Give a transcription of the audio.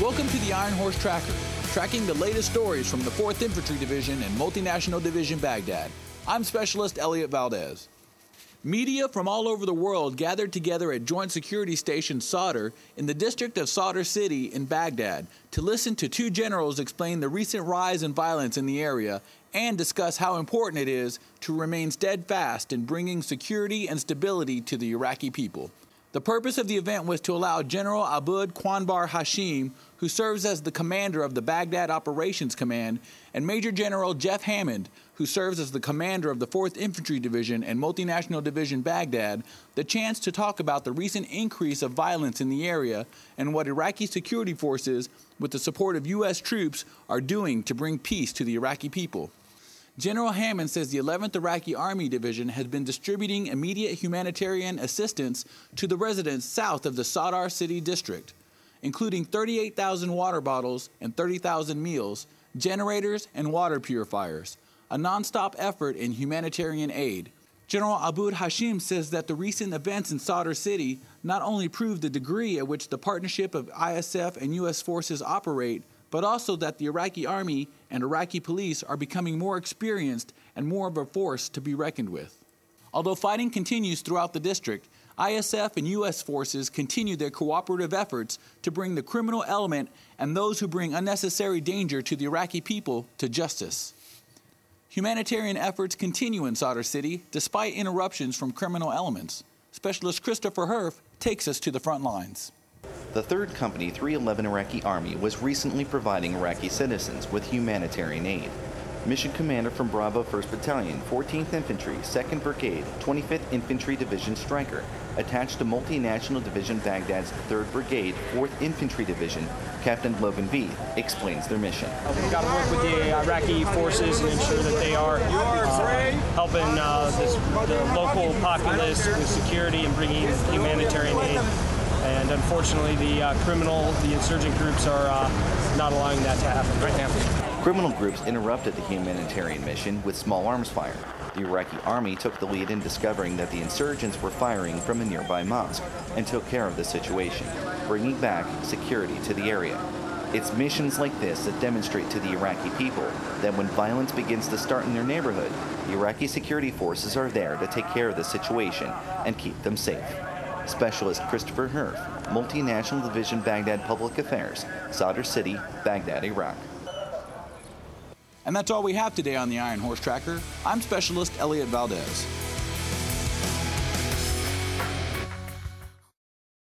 Welcome to the Iron Horse Tracker, tracking the latest stories from the 4th Infantry Division and Multinational Division Baghdad. I'm Specialist Elliot Valdez. Media from all over the world gathered together at Joint Security Station Sadr in the district of Sadr City in Baghdad to listen to two generals explain the recent rise in violence in the area and discuss how important it is to remain steadfast in bringing security and stability to the Iraqi people. The purpose of the event was to allow General Abud Quanbar Hashim, who serves as the commander of the Baghdad Operations Command, and Major General Jeff Hammond, who serves as the commander of the 4th Infantry Division and Multinational Division Baghdad, the chance to talk about the recent increase of violence in the area and what Iraqi security forces, with the support of U.S. troops, are doing to bring peace to the Iraqi people. General Hammond says the 11th Iraqi Army Division has been distributing immediate humanitarian assistance to the residents south of the Sadr City district, including 38,000 water bottles and 30,000 meals, generators, and water purifiers, a nonstop effort in humanitarian aid. General Abud Hashim says that the recent events in Sadr City not only prove the degree at which the partnership of ISF and U.S. forces operate, but also that the Iraqi army and Iraqi police are becoming more experienced and more of a force to be reckoned with. Although fighting continues throughout the district, ISF and U.S. forces continue their cooperative efforts to bring the criminal element and those who bring unnecessary danger to the Iraqi people to justice. Humanitarian efforts continue in Sadr City despite interruptions from criminal elements. Specialist Christopher Herff takes us to the front lines. The 3rd Company 311 Iraqi Army was recently providing Iraqi citizens with humanitarian aid. Mission Commander from Bravo 1st Battalion, 14th Infantry, 2nd Brigade, 25th Infantry Division Stryker, attached to Multinational Division Baghdad's 3rd Brigade, 4th Infantry Division, Captain Logan V, explains their mission. We've got to work with the Iraqi forces and ensure that they are uh, helping uh, this, the local populace with security and bringing humanitarian aid and unfortunately the uh, criminal, the insurgent groups are uh, not allowing that to happen right now. Criminal groups interrupted the humanitarian mission with small arms fire. The Iraqi army took the lead in discovering that the insurgents were firing from a nearby mosque and took care of the situation, bringing back security to the area. It's missions like this that demonstrate to the Iraqi people that when violence begins to start in their neighborhood, the Iraqi security forces are there to take care of the situation and keep them safe. Specialist Christopher Herff, Multinational Division Baghdad Public Affairs, Sadr City, Baghdad, Iraq. And that's all we have today on the Iron Horse Tracker. I'm Specialist Elliot Valdez.